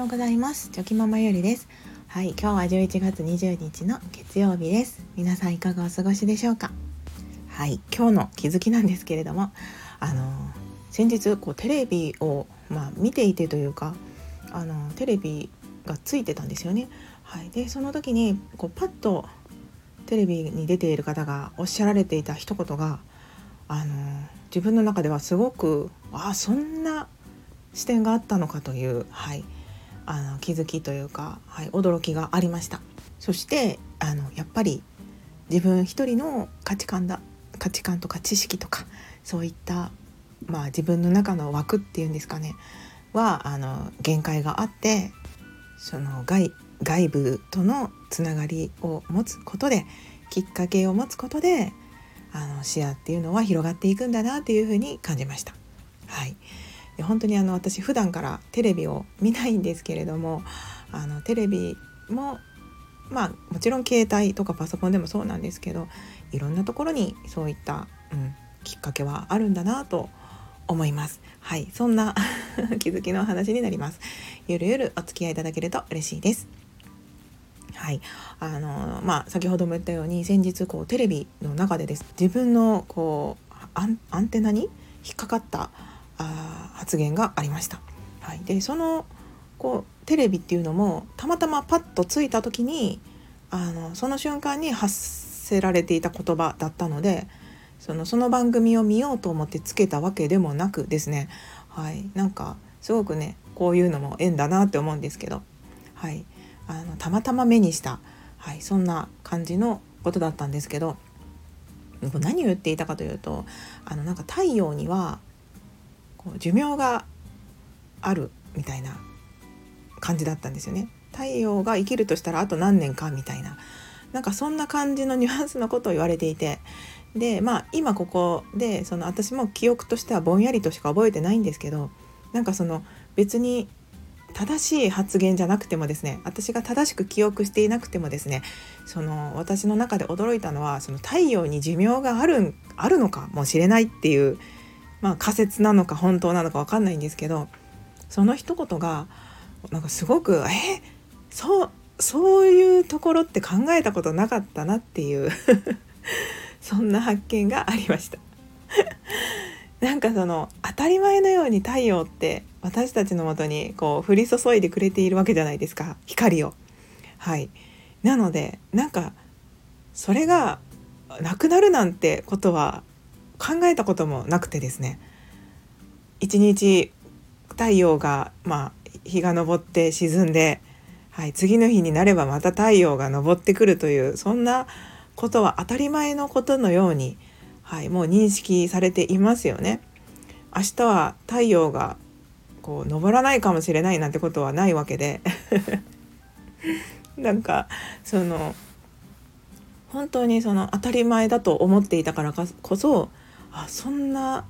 ようございます。チョキママゆりです。はい今日は11月20日の月曜日です。皆さんいかがお過ごしでしょうか？はい今日の気づきなんですけれどもあの先日こうテレビをまあ、見ていてというかあのテレビがついてたんですよね。はいでその時にこうパッとテレビに出ている方がおっしゃられていた一言があの自分の中ではすごくあそんな視点があったのかという、はい、あの気づきというか、はい、驚きがありましたそしてあのやっぱり自分一人の価値観だ価値観とか知識とかそういった、まあ、自分の中の枠っていうんですかねはあの限界があってその外外部とのつながりを持つことできっかけを持つことであの視野っていうのは広がっていくんだなっていうふうに感じました。はい、で本当にあの私普段からテレビを見ないんですけれどもあのテレビもまあもちろん携帯とかパソコンでもそうなんですけどいろんなところにそういった、うん、きっかけはあるんだなと思います。はい、そんな 気づきの話になります。ゆるゆるお付き合いいただけると嬉しいです。はい、あのまあ先ほども言ったように先日こうテレビの中でです自分のこうアンテナに引っかかったあ発言がありました。はい、でそのこうテレビっていうのもたまたまパッとついた時にあのその瞬間に発せられていた言葉だったのでそのその番組を見ようと思ってつけたわけでもなくですね、はい、なんかすごくねこういうのも縁だなって思うんですけど、はい、あのたまたま目にした、はい、そんな感じのことだったんですけど。何を言っていたかというとあのなんか太陽にはこう寿命があるみたいな感じだったんですよね。太陽が生きるとしたらあと何年かみたいななんかそんな感じのニュアンスのことを言われていてでまあ今ここでその私も記憶としてはぼんやりとしか覚えてないんですけどなんかその別に正しい発言じゃなくてもですね私が正しく記憶していなくてもですねその私の中で驚いたのはその太陽に寿命があるあるのかもしれないっていうまあ、仮説なのか本当なのか分かんないんですけどその一言がなんかすごくえそうそういうところって考えたことなかったなっていう そんな発見がありました。なんかその当たり前のように太陽って私たちのもとにこう降り注いでくれているわけじゃないですか。光を。はい。なのでなんかそれがなくなるなんてことは考えたこともなくてですね一日太陽がまあ日が昇って沈んで、はい、次の日になればまた太陽が昇ってくるというそんなことは当たり前のことのように、はい、もう認識されていますよね。明日は太陽がこう昇らないかもしれないなんてことはないわけで なんかその本当にその当たり前だと思っていたからこそあそんな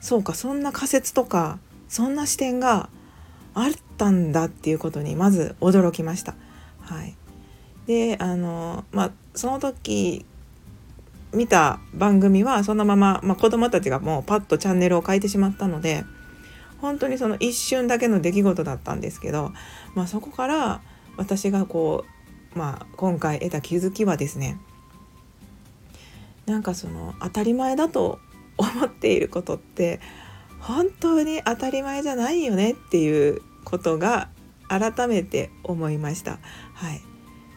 そうかそんな仮説とかそんな視点があったんだっていうことにまず驚きました。はい、であのまあその時見た番組はそのまま、まあ、子供たちがもうパッとチャンネルを変えてしまったので本当にその一瞬だけの出来事だったんですけど、まあ、そこから私がこう、まあ、今回得た気づきはですねなんかその当たり前だと思っていることって本当に当たり前じゃないよねっていうことが改めて思いました。はい、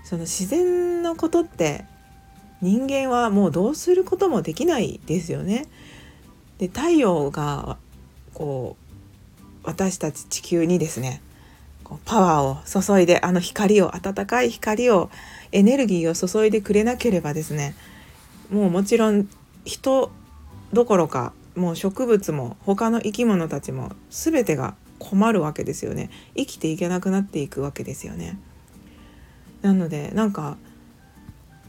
その自然のことって人間はもうどうすることもできないですよね。で太陽がこう私たち地球にですねこうパワーを注いであの光を温かい光をエネルギーを注いでくれなければですねもうもちろん人どころかもう植物も他の生き物たちも全てが困るわけですよね生きていけなくなっていくわけですよね。なのでなんか、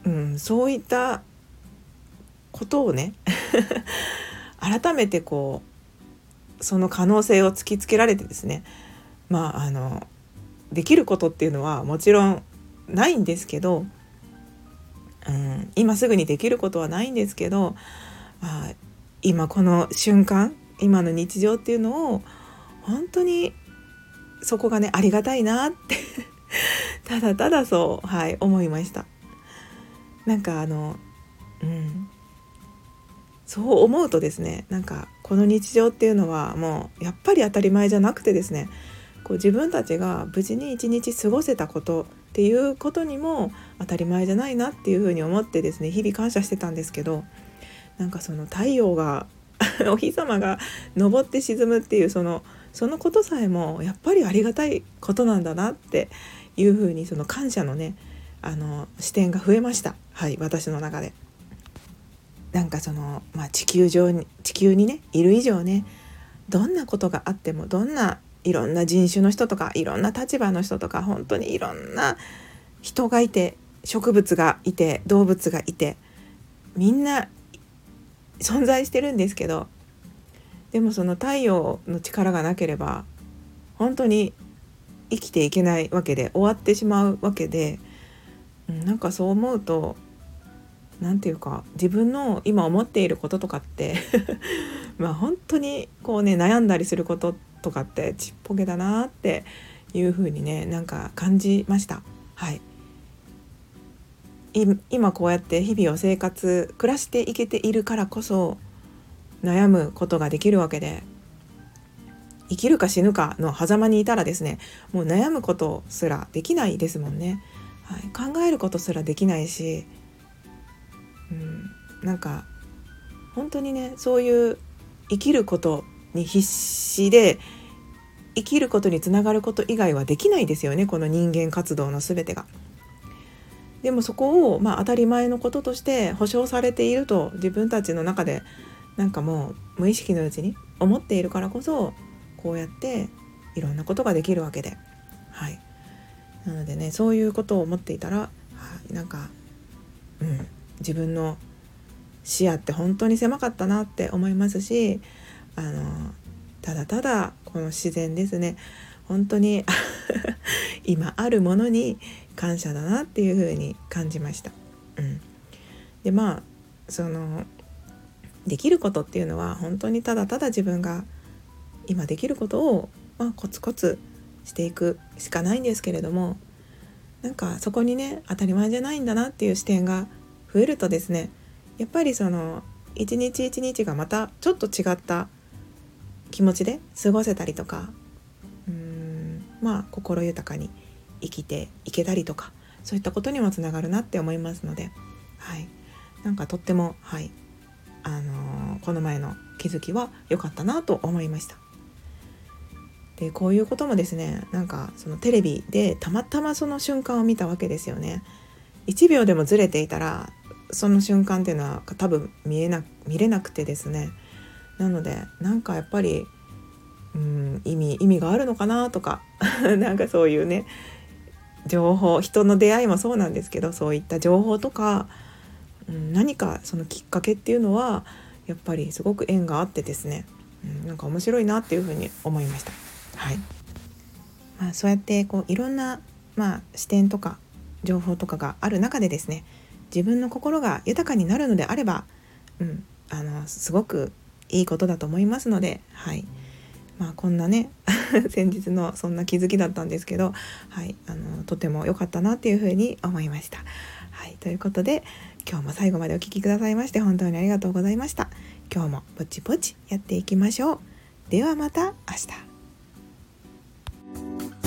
うん、そういったことをね 改めてこうその可能性を突きつけられてですねまああのできることっていうのはもちろんないんですけど、うん、今すぐにできることはないんですけどあ今この瞬間今の日常っていうのを本当にそこがねありがたいなって ただただそうはい思いました。なんかあのうん。そう思うとですねなんかこの日常っていうのはもうやっぱり当たり前じゃなくてですねこう自分たちが無事に一日過ごせたことっていうことにも当たり前じゃないなっていうふうに思ってですね日々感謝してたんですけどなんかその太陽が お日様が昇って沈むっていうそのそのことさえもやっぱりありがたいことなんだなっていうふうにその感謝のねあの視点が増えましたはい私の中で。なんかその、まあ、地球上に地球にねいる以上ねどんなことがあってもどんないろんな人種の人とかいろんな立場の人とか本当にいろんな人がいて植物がいて動物がいてみんな存在してるんですけどでもその太陽の力がなければ本当に生きていけないわけで終わってしまうわけで、うん、なんかそう思うと何て言うか自分の今思っていることとかって まあ本当にこうね悩んだりすることとかってちっぽけだなっていう風にねなんか感じました。はい今こうやって日々を生活暮らしていけているからこそ悩むことができるわけで生きるか死ぬかの狭間にいたらですねもう悩むことすらできないですもんね、はい、考えることすらできないしうん、なんか本当にねそういう生きることに必死で生きることにつながること以外はできないですよねこの人間活動の全てが。でもそこを、まあ、当たり前のこととして保証されていると自分たちの中でなんかもう無意識のうちに思っているからこそこうやっていろんなことができるわけで。はい、なのでねそういうことを思っていたら、はい、なんかうん自分の視野って本当に狭かったなって思いますしあのただただこの自然ですね本当に 今あるものに感謝だなっていうふうに感じました。うん、でまあそのできることっていうのは本当にただただ自分が今できることを、まあ、コツコツしていくしかないんですけれどもなんかそこにね当たり前じゃないんだなっていう視点が増えるとですねやっぱりその一日一日がまたちょっと違った気持ちで過ごせたりとかまあ心豊かに生きていけたりとかそういったことにもつながるなって思いますので、はい、なんかとっても、はいあのー、この前の気づきは良かったなと思いました。でこういうこともですねなんかそのテレビでたまたまその瞬間を見たわけですよね。1秒でもずれていたらその瞬間っていうのは多分見えな見れなくてですねなのでなんかやっぱりうん意味意味があるのかなとか なんかそういうね情報人の出会いもそうなんですけどそういった情報とか、うん、何かそのきっかけっていうのはやっぱりすごく縁があってですね、うん、なんか面白いなっていうふうに思いました。はいまあ、そうやってこういろんな、まあ、視点とか情報とかがある中でですね自分の心が豊かになるのであれば、うん、あのすごくいいことだと思いますので、はいまあ、こんなね 先日のそんな気づきだったんですけど、はい、あのとても良かったなっていうふうに思いました。はい、ということで今日も最後までお聴きくださいまして本当にありがとうございました。今日もぼちぼちやっていきましょう。ではまた明日。